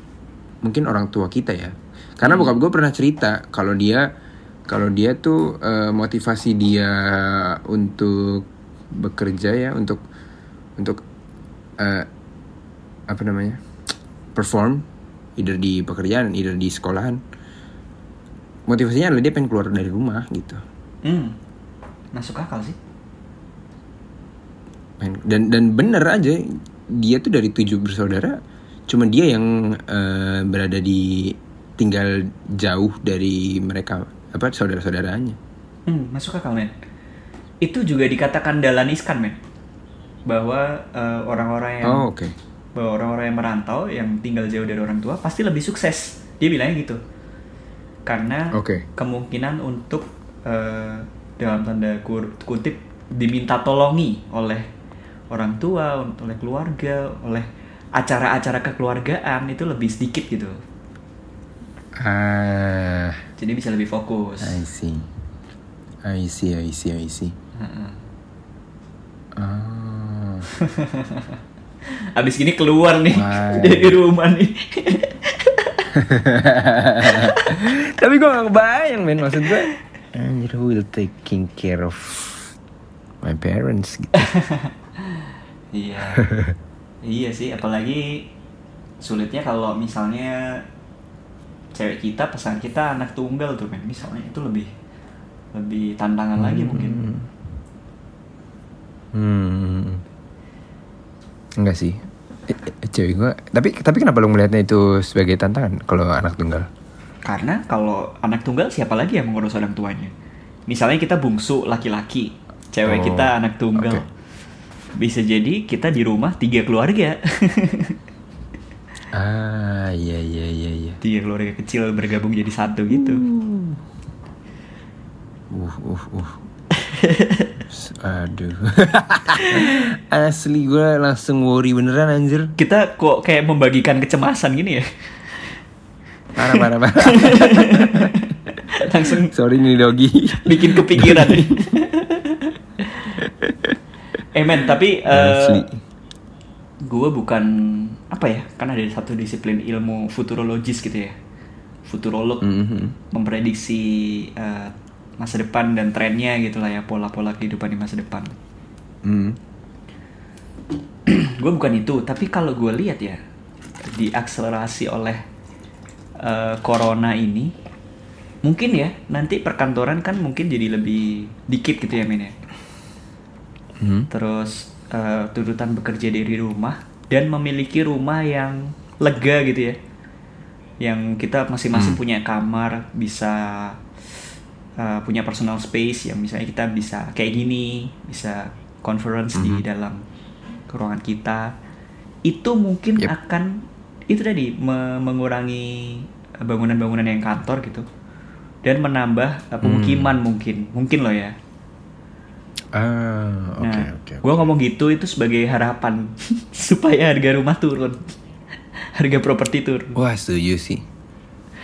Speaker 2: mungkin orang tua kita ya. Karena bokap gue pernah cerita kalau dia kalau dia tuh eh, motivasi dia untuk bekerja ya untuk untuk eh, apa namanya perform either di pekerjaan either di sekolahan motivasinya adalah dia pengen keluar dari rumah gitu.
Speaker 1: Hmm. Masuk akal sih.
Speaker 2: Dan dan bener aja dia tuh dari tujuh bersaudara cuma dia yang eh, berada di tinggal jauh dari mereka apa saudara-saudaranya
Speaker 1: Hmm, masuk akal men. Itu juga dikatakan Dahlan Iskan men. Bahwa eh, orang-orang yang
Speaker 2: oh oke
Speaker 1: bahwa orang-orang yang merantau yang tinggal jauh dari orang tua pasti lebih sukses. Dia bilangnya gitu. Karena
Speaker 2: Oke.
Speaker 1: kemungkinan untuk eh, dalam tanda kutip diminta tolongi oleh orang tua, oleh keluarga, oleh acara-acara kekeluargaan itu lebih sedikit gitu.
Speaker 2: ah
Speaker 1: Jadi bisa lebih fokus.
Speaker 2: I see I see I see I see
Speaker 1: Heeh.
Speaker 2: ah
Speaker 1: Abis gini keluar nih
Speaker 2: Wah.
Speaker 1: dari rumah nih.
Speaker 2: tapi gue gak kebayang men maksud gue anjir who will taking care of my parents gitu
Speaker 1: iya. iya sih, apalagi sulitnya kalau misalnya cewek kita pesan kita anak tunggal tuh men. Misalnya itu lebih lebih tantangan lagi mungkin.
Speaker 2: hmm enggak sih Eh, eh, cewek gue tapi tapi kenapa lo melihatnya itu sebagai tantangan kalau anak tunggal
Speaker 1: Karena kalau anak tunggal siapa lagi yang mengurus orang tuanya? Misalnya kita bungsu laki-laki, cewek
Speaker 2: Oh,
Speaker 1: kita anak tunggal.
Speaker 2: oke.
Speaker 1: Bisa jadi kita di rumah tiga keluarga.
Speaker 2: ah iya iya iya iya
Speaker 1: tiga keluarga kecil bergabung jadi satu gitu.
Speaker 2: uh uh uh aduh asli gue langsung worry beneran anjir
Speaker 1: Kita kok kayak membagikan kecemasan gini ya?
Speaker 2: Parah parah parah
Speaker 1: Langsung
Speaker 2: sorry nih dogi
Speaker 1: bikin kepikiran eh men, tapi
Speaker 2: Asli.
Speaker 1: gue bukan apa ya? Kan ada satu disiplin ilmu futurologis gitu ya. Futurolog
Speaker 2: Mhm.
Speaker 1: memprediksi eh, masa depan dan trennya gitu lah ya pola-pola kehidupan di masa depan.
Speaker 2: Hmm.
Speaker 1: gue bukan itu, tapi kalau gue lihat ya diakselerasi oleh eh, corona ini, mungkin ya nanti perkantoran kan mungkin jadi lebih dikit gitu ya men ya.
Speaker 2: Hmm.
Speaker 1: Terus eh, tuntutan bekerja dari rumah dan memiliki rumah yang lega gitu ya, yang kita masing-masing punya kamar bisa uh, punya personal space yang misalnya kita bisa kayak gini, bisa conference di dalam ruangan kita, itu mungkin
Speaker 2: Yep.
Speaker 1: akan itu tadi me- mengurangi bangunan-bangunan yang kantor gitu dan menambah uh, pemukiman mungkin, mungkin loh ya.
Speaker 2: ah oke
Speaker 1: Nah,
Speaker 2: oke
Speaker 1: gue ngomong gitu itu sebagai harapan supaya harga rumah turun, harga properti turun.
Speaker 2: wah setuju sih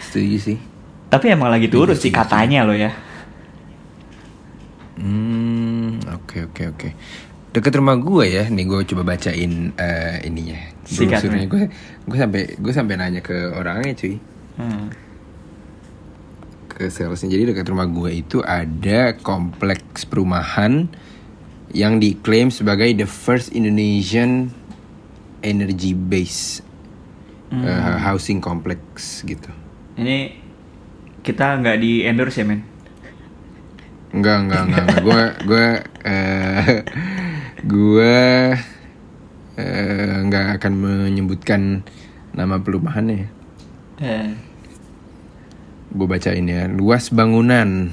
Speaker 2: setuju sih
Speaker 1: Tapi emang lagi turun
Speaker 2: Setuju,
Speaker 1: sih
Speaker 2: setuju.
Speaker 1: katanya loh ya.
Speaker 2: Hmm, oke oke oke. Dekat rumah gue ya, nih gue coba bacain eh, ininya. Brosurnya gue, gue sampai gue sampai nanya ke orangnya cuy,
Speaker 1: Hmm.
Speaker 2: ke salesnya. Jadi dekat rumah gue itu ada kompleks perumahan yang diklaim sebagai the first Indonesian energy base eh, housing complex gitu.
Speaker 1: Ini kita nggak di endorse ya men.
Speaker 2: Enggak, enggak, enggak, enggak. Gue, gue, eh, gue eh, enggak akan menyebutkan nama perumahannya.
Speaker 1: Eh,
Speaker 2: Gue bacain ya. Luas bangunan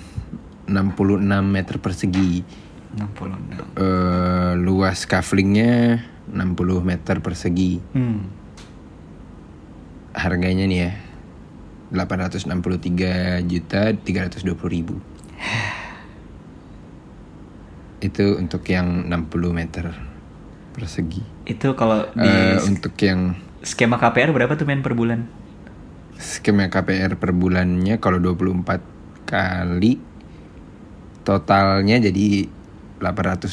Speaker 2: 66 meter persegi.
Speaker 1: 66.
Speaker 2: Eh, luas kaflingnya 60 meter persegi.
Speaker 1: Hmm.
Speaker 2: Harganya nih ya 863 juta 320 ribu. Itu untuk yang 60 meter persegi.
Speaker 1: Itu kalau di
Speaker 2: Eh, untuk yang
Speaker 1: skema KPR berapa tuh men per bulan?
Speaker 2: skema KPR per bulannya kalau 24 kali totalnya jadi 880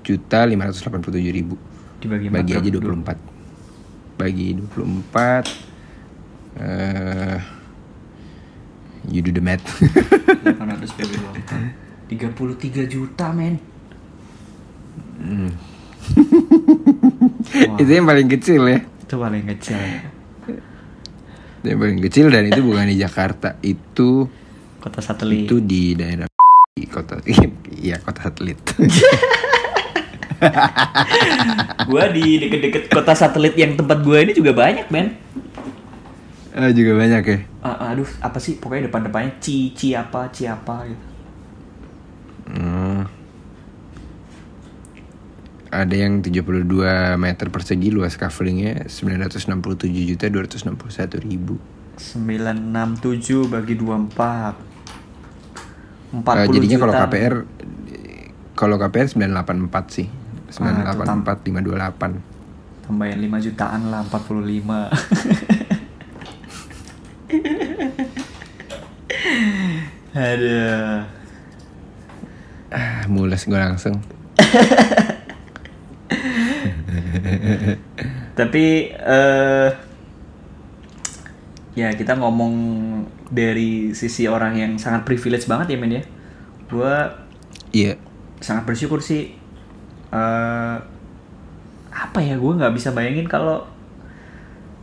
Speaker 2: juta 587 ribu
Speaker 1: Dibagi
Speaker 2: bagi aja
Speaker 1: berapa?
Speaker 2: 24 bagi 24 eh you do the math
Speaker 1: 800 PB 33 juta men.
Speaker 2: Hmm. itu yang paling kecil ya
Speaker 1: Itu paling kecil.
Speaker 2: itu yang paling kecil dan itu bukan di Jakarta itu
Speaker 1: Kota satelit.
Speaker 2: Itu di daerah di kota iya kota satelit.
Speaker 1: gua di deket-deket kota satelit yang tempat gua ini juga banyak, men.
Speaker 2: Ah, juga banyak ya.
Speaker 1: Ah, aduh, apa sih? Pokoknya depan-depannya Ci, Ci apa, Ci apa gitu.
Speaker 2: Hmm. Ada yang 72 meter persegi luas coveringnya 967 juta 261 ribu.
Speaker 1: 967 bagi 24. 40
Speaker 2: Eh, jadinya kalau. KPR kalau KPR 984 sih.
Speaker 1: Ah, itu
Speaker 2: 984 528.
Speaker 1: Tambahin 5 jutaan lah, 45. Aduh.
Speaker 2: Mules gue langsung.
Speaker 1: Tapi eh ya kita ngomong dari sisi orang yang sangat privilege banget ya men ya. Gua
Speaker 2: Iya.
Speaker 1: sangat bersyukur sih. eh apa ya gue nggak bisa bayangin kalau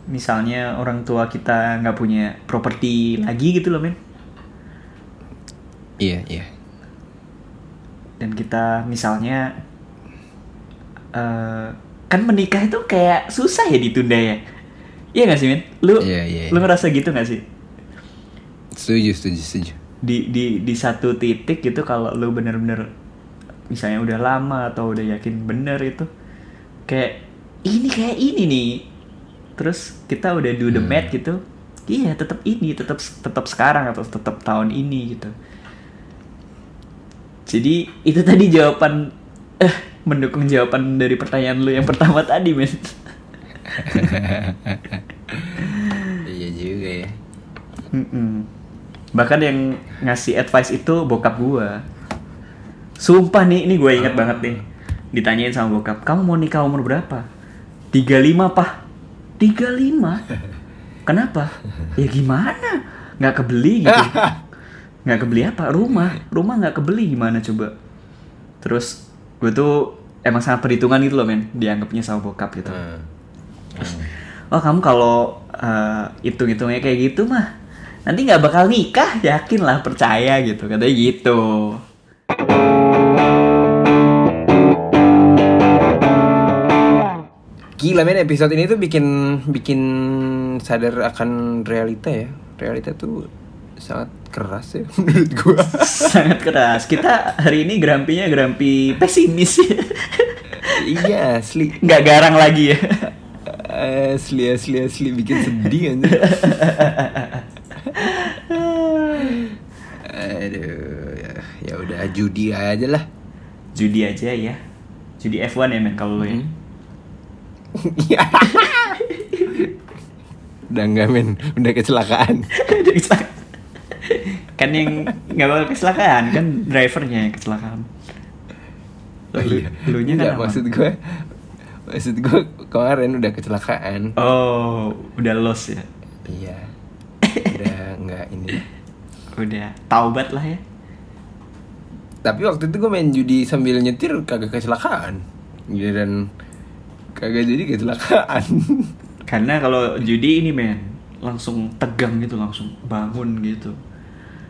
Speaker 1: misalnya orang tua kita nggak punya properti lagi gitu loh men.
Speaker 2: Iya, iya.
Speaker 1: Dan kita misalnya eh kan menikah itu kayak susah ya ditunda ya. Iya gak sih men? Lu
Speaker 2: Iya, iya,
Speaker 1: lu
Speaker 2: iya.
Speaker 1: ngerasa gitu gak sih?
Speaker 2: Setuju, setuju, setuju.
Speaker 1: di di di satu titik gitu kalau lu bener-bener misalnya udah lama atau udah yakin bener itu kayak ini kayak ini nih terus kita udah do the
Speaker 2: Hmm.
Speaker 1: math gitu iya tetap ini tetap tetap sekarang atau tetap tahun ini gitu jadi itu tadi jawaban eh mendukung jawaban dari pertanyaan lu yang pertama tadi men
Speaker 2: iya juga ya.
Speaker 1: Bahkan yang ngasih advice itu bokap gua. Sumpah nih, ini gue inget banget nih. Ditanyain sama bokap, kamu mau nikah umur berapa? 35 pah. 35? Kenapa? Ya gimana? Nggak kebeli gitu. Nggak kebeli apa? Rumah. Rumah nggak kebeli gimana coba? Terus gue tuh emang sangat perhitungan gitu loh men. Dianggapnya sama bokap gitu.
Speaker 2: Hmm.
Speaker 1: Oh kamu kalau eh, hitung-hitungnya kayak gitu mah nanti nggak bakal nikah yakin lah percaya gitu katanya gitu.
Speaker 2: Gila men episode ini tuh bikin bikin sadar akan realita ya. Realita tuh sangat keras ya menurut gua.
Speaker 1: Sangat keras. Kita hari ini grampinya grampi pesimis ya.
Speaker 2: iya asli.
Speaker 1: Nggak garang lagi ya.
Speaker 2: Asli asli asli bikin sedih anjir. Aduh, ya, udah judi aja lah.
Speaker 1: Judi aja ya. Judi F1 ya men kalau lo ya.
Speaker 2: Iya. udah enggak men, udah kecelakaan.
Speaker 1: Jadi kecelakaan. Kan yang nggak bakal kecelakaan kan drivernya yang kecelakaan.
Speaker 2: Oh iya.
Speaker 1: Lu nya kan
Speaker 2: maksud gue Maksud gue kemarin udah kecelakaan
Speaker 1: Oh, udah lost ya.
Speaker 2: Iya Udah enggak ini
Speaker 1: Udah taubat lah ya.
Speaker 2: Tapi waktu itu gue main judi sambil nyetir kagak kecelakaan dan Kagak jadi kecelakaan
Speaker 1: Karena kalau judi ini men langsung tegang gitu, langsung bangun gitu.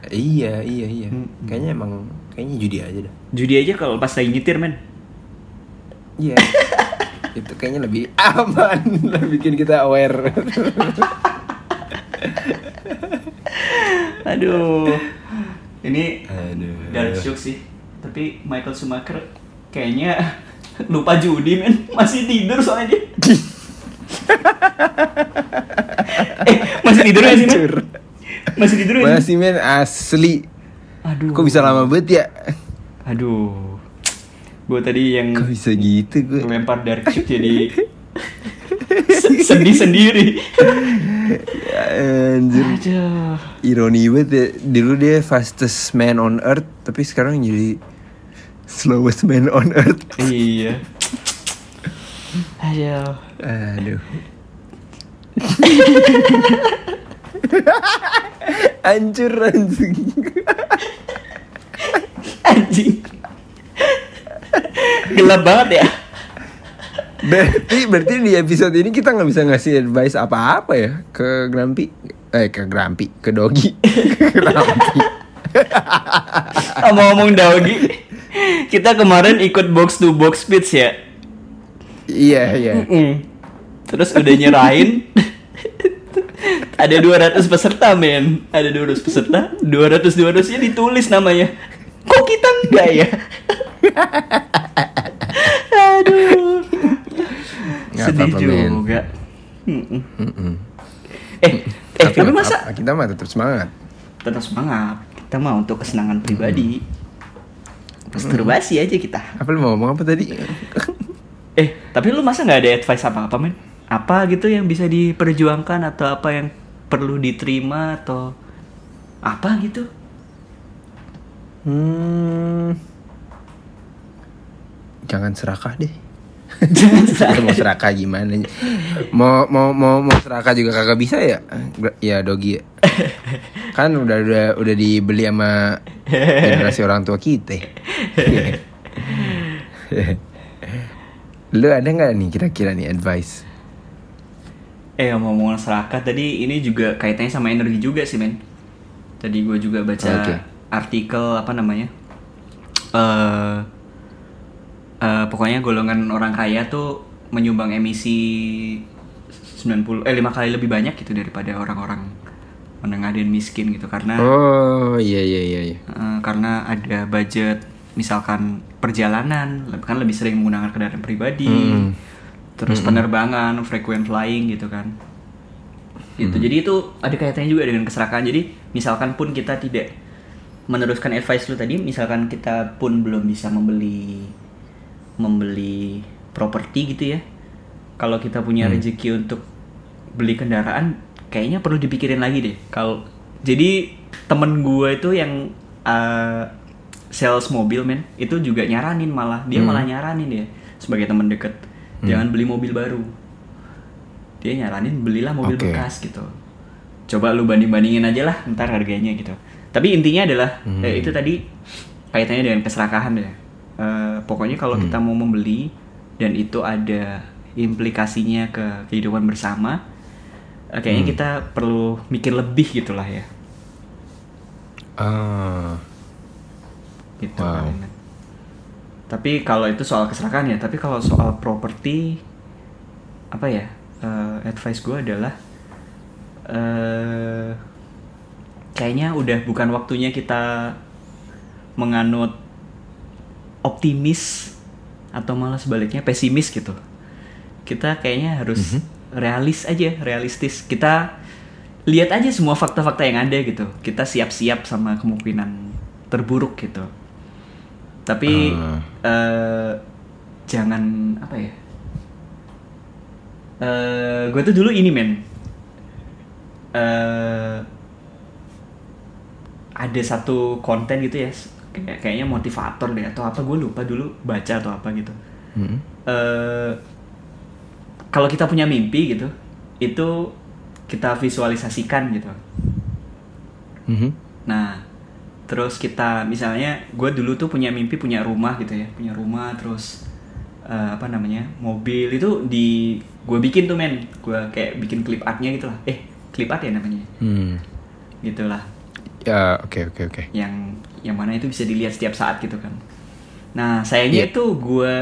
Speaker 2: Iya iya iya
Speaker 1: Mm-mm.
Speaker 2: Kayaknya emang Kayaknya judi aja dah
Speaker 1: Judi aja kalau pas lagi nyetir men.
Speaker 2: Iya Itu kayaknya lebih aman Lebih bikin kita aware
Speaker 1: Aduh. Ini
Speaker 2: Aduh
Speaker 1: dark joke sih. Tapi Michael Schumacher kayaknya lupa judi men, masih tidur soalnya dia. eh, masih tidur gak sih men? Masih tidur gak sih?
Speaker 2: Masih men asli
Speaker 1: Aduh.
Speaker 2: Kok bisa lama banget ya
Speaker 1: Aduh. Gue tadi yang
Speaker 2: Kok bisa gitu gue
Speaker 1: lempar dark joke jadi se- sedih sendiri.
Speaker 2: Ya, Anjir
Speaker 1: Aduh.
Speaker 2: Ironi banget ya Dulu dia fastest man on earth Tapi sekarang jadi Slowest man on earth
Speaker 1: Iya. Aduh.
Speaker 2: Aduh Hancur anjing
Speaker 1: Anjing. Gelap banget ya.
Speaker 2: Berarti berarti di episode ini kita nggak bisa ngasih advice apa-apa ya Ke Grampi Eh ke Grampi Ke Dogi Ke Grampi
Speaker 1: Ngomong-ngomong Daogi, kita kemarin ikut box to box pitch ya.
Speaker 2: Iya, iya.
Speaker 1: Mm. Terus udah nyerahin. Ada 200 peserta men. Ada 200 peserta, 200 200 nya ditulis namanya. Kok kita enggak ya? Aduh.
Speaker 2: Nggak
Speaker 1: Sedih
Speaker 2: apa-apa, men.
Speaker 1: juga. Mm-mm.
Speaker 2: Mm-mm.
Speaker 1: Eh, eh tapi masa
Speaker 2: kita mah tetap semangat.
Speaker 1: tetap semangat. Kita mah untuk kesenangan pribadi. Masturbasi aja kita.
Speaker 2: Apa lu mau ngomong apa tadi?
Speaker 1: Eh, tapi lu masa nggak ada advice apa-apa, men? Apa gitu yang bisa diperjuangkan atau apa yang perlu diterima atau apa gitu?
Speaker 2: Hmm. Jangan serakah deh.
Speaker 1: Jangan
Speaker 2: mau serakah gimana? Mau mau mau mau serakah juga kagak bisa ya? Ya dogi. ya. Kan udah udah udah dibeli sama generasi orang tua kita. Lu ada nggak nih kira-kira nih advice?
Speaker 1: Eh, ngomong serakah tadi ini juga kaitannya sama energi juga sih, men. Tadi gue juga baca
Speaker 2: Oke.
Speaker 1: artikel apa namanya? Eh eh, pokoknya golongan orang kaya tuh menyumbang emisi 90 eh 5 kali lebih banyak gitu daripada orang-orang menengah dan miskin gitu karena
Speaker 2: Oh iya iya iya.
Speaker 1: Eh, karena ada budget misalkan perjalanan kan lebih sering menggunakan kendaraan pribadi
Speaker 2: Hmm.
Speaker 1: Terus penerbangan frequent flying gitu kan. Gitu. Jadi itu ada kaitannya juga dengan keserakahan. Jadi misalkan pun kita tidak meneruskan advice lu tadi misalkan kita pun belum bisa membeli membeli properti gitu ya. Kalau kita punya rezeki untuk beli kendaraan kayaknya perlu dipikirin lagi deh. Kalau jadi temen gue itu yang uh, sales mobil men itu juga nyaranin malah. Dia malah nyaranin ya sebagai teman deket jangan beli mobil baru. Dia nyaranin belilah mobil
Speaker 2: Oke.
Speaker 1: bekas gitu. Coba lu banding bandingin aja lah ntar harganya gitu. Tapi intinya adalah eh, itu tadi kaitannya dengan keserakahan ya Eh, pokoknya kalau kita mau membeli dan itu ada implikasinya ke kehidupan bersama eh, kayaknya kita perlu mikir lebih gitulah ya.
Speaker 2: Ah.
Speaker 1: gitu
Speaker 2: Wow.
Speaker 1: palingan. Tapi kalau itu soal keserakahan ya, tapi kalau soal properti apa ya? eh, advice gue adalah eh kayaknya udah bukan waktunya kita menganut optimis atau malah sebaliknya pesimis gitu. Kita kayaknya harus realis aja, realistis. Kita lihat aja semua fakta-fakta yang ada gitu. Kita siap-siap sama kemungkinan terburuk gitu. Tapi
Speaker 2: Ah.
Speaker 1: eh, jangan apa ya? Eh, gue tuh dulu ini men. Eh, ada satu konten gitu ya, kayak kayaknya motivator deh atau apa gue lupa dulu baca atau apa gitu.
Speaker 2: Hmm.
Speaker 1: Eh, kalau kita punya mimpi gitu, itu kita visualisasikan gitu.
Speaker 2: Mhm.
Speaker 1: Nah, terus kita misalnya gue dulu tuh punya mimpi punya rumah gitu ya, punya rumah terus eh, apa namanya mobil itu di gue bikin tuh men, gue kayak bikin clip artnya gitu lah. Eh, clip art ya namanya,
Speaker 2: Hmm.
Speaker 1: gitulah.
Speaker 2: Ya oke oke oke.
Speaker 1: Yang yang mana itu bisa dilihat setiap saat gitu kan. Nah, sayangnya
Speaker 2: Iya.
Speaker 1: itu gue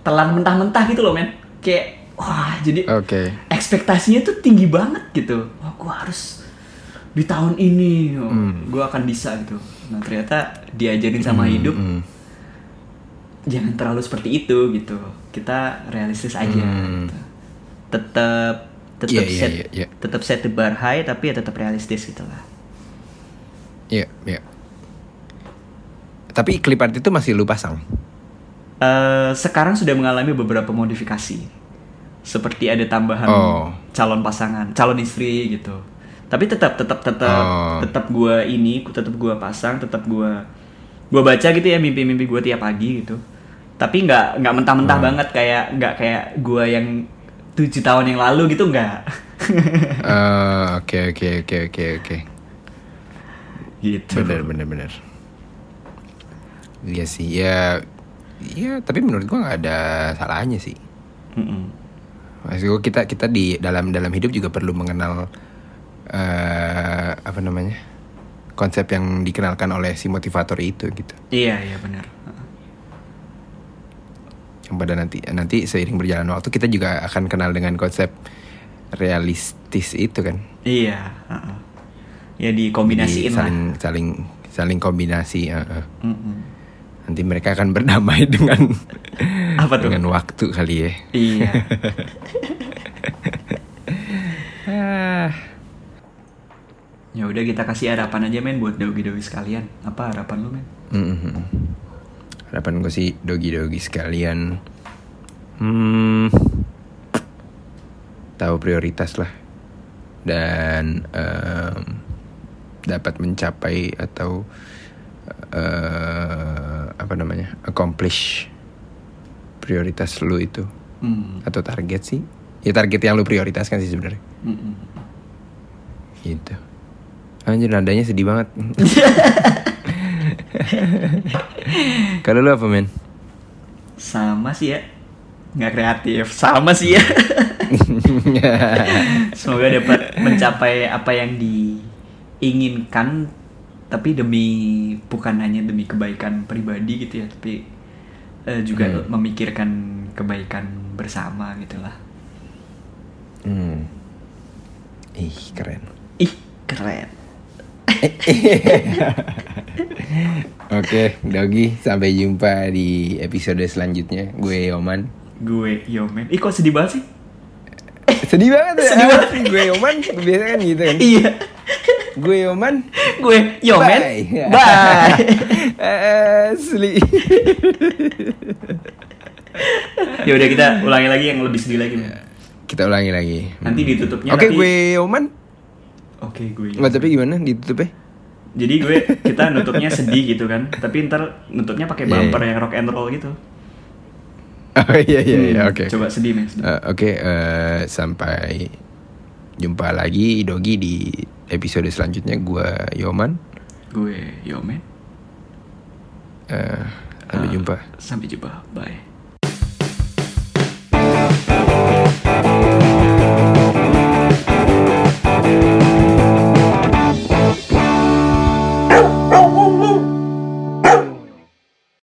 Speaker 1: telan mentah-mentah gitu loh men, kayak wah jadi
Speaker 2: Oke.
Speaker 1: ekspektasinya tuh tinggi banget gitu. Wah, gue harus di tahun ini, oh,
Speaker 2: Hmm.
Speaker 1: gue akan bisa gitu. Nah ternyata diajarin sama
Speaker 2: Hmm,
Speaker 1: hidup,
Speaker 2: hmm.
Speaker 1: jangan terlalu seperti itu gitu. Kita realistis aja.
Speaker 2: Hmm.
Speaker 1: Gitu. Tetap tetap
Speaker 2: Iya, iya,
Speaker 1: set
Speaker 2: iya, iya.
Speaker 1: tetap set the bar high tapi ya tetap realistis gitu lah.
Speaker 2: Iya iya. Tapi klip art itu masih lu pasang.
Speaker 1: Eh, sekarang sudah mengalami beberapa modifikasi. Seperti ada tambahan
Speaker 2: Oh.
Speaker 1: calon pasangan, calon istri gitu. Tapi tetap tetap tetap
Speaker 2: Oh.
Speaker 1: tetap gua ini, tetap gua pasang, tetap gua gua baca gitu ya mimpi-mimpi gua tiap pagi gitu. Tapi nggak nggak mentah-mentah
Speaker 2: Oh.
Speaker 1: banget kayak nggak kayak gua yang tujuh tahun yang lalu gitu nggak.
Speaker 2: Eh, Oke oke oke oke oke.
Speaker 1: gitu.
Speaker 2: Bener bener bener. Iya sih ya. Iya tapi menurut gua nggak ada salahnya sih.
Speaker 1: Mm-mm.
Speaker 2: Maksud gua kita kita di dalam dalam hidup juga perlu mengenal eh apa namanya konsep yang dikenalkan oleh si motivator itu gitu.
Speaker 1: Iya iya benar. Heeh.
Speaker 2: Yang pada nanti nanti seiring berjalan waktu kita juga akan kenal dengan konsep realistis itu kan.
Speaker 1: Iya. heeh. Ya
Speaker 2: Jadi
Speaker 1: dikombinasiin lah.
Speaker 2: saling saling saling kombinasi. uh, uh.
Speaker 1: Mm-mm.
Speaker 2: Nanti mereka akan berdamai dengan
Speaker 1: Apa tuh?
Speaker 2: dengan waktu kali ya.
Speaker 1: Iya.
Speaker 2: Ah.
Speaker 1: Ya udah kita kasih harapan aja men buat dogi-dogi sekalian. Apa harapan lu men?
Speaker 2: Mhm. Harapan gue sih dogi-dogi sekalian. Hmm, tahu prioritas lah dan em, dapat mencapai atau eh, apa namanya accomplish prioritas lu itu
Speaker 1: Hmm.
Speaker 2: atau target sih ya target yang lu prioritaskan sih sebenarnya
Speaker 1: Mm-mm.
Speaker 2: gitu anjir nadanya sedih banget kalau lu apa men
Speaker 1: Sama sih ya. Nggak kreatif. Sama sih ya. Semoga dapat mencapai apa yang diinginkan tapi demi bukan hanya demi kebaikan pribadi gitu ya, tapi eh, juga
Speaker 2: Hmm.
Speaker 1: memikirkan kebaikan bersama gitu lah.
Speaker 2: hmm. ih keren
Speaker 1: Ih, keren.
Speaker 2: Oke, Dogi, sampai jumpa di episode selanjutnya. Gue Yoman.
Speaker 1: Gue Yomen. Ih, kok sedih banget sih?
Speaker 2: Sedih banget ya.
Speaker 1: Sedih banget.
Speaker 2: Gue Yoman, biasa kan gitu kan.
Speaker 1: Iya.
Speaker 2: Gue Yoman.
Speaker 1: Gue Yomen.
Speaker 2: Bye.
Speaker 1: Bye.
Speaker 2: Asli.
Speaker 1: ya udah kita ulangi lagi yang lebih sedih lagi.
Speaker 2: Kita ulangi lagi.
Speaker 1: Nanti ditutupnya
Speaker 2: Oke,
Speaker 1: tapi-
Speaker 2: gue Yoman.
Speaker 1: Oke, gue.
Speaker 2: Nggak, tapi gimana ditutupnya?
Speaker 1: Jadi gue kita nutupnya sedih gitu kan, tapi ntar nutupnya pakai
Speaker 2: Iya,
Speaker 1: bumper
Speaker 2: iya.
Speaker 1: yang rock and roll gitu.
Speaker 2: Oh iya iya iya,
Speaker 1: Hmm,
Speaker 2: oke.
Speaker 1: Coba sedih sedih.
Speaker 2: Eh, Oke, eh, sampai jumpa lagi Dogi di episode selanjutnya. Gue Yoman.
Speaker 1: Gue Yomen.
Speaker 2: Eh, sampai
Speaker 1: Ah,
Speaker 2: jumpa.
Speaker 1: Sampai jumpa. Bye.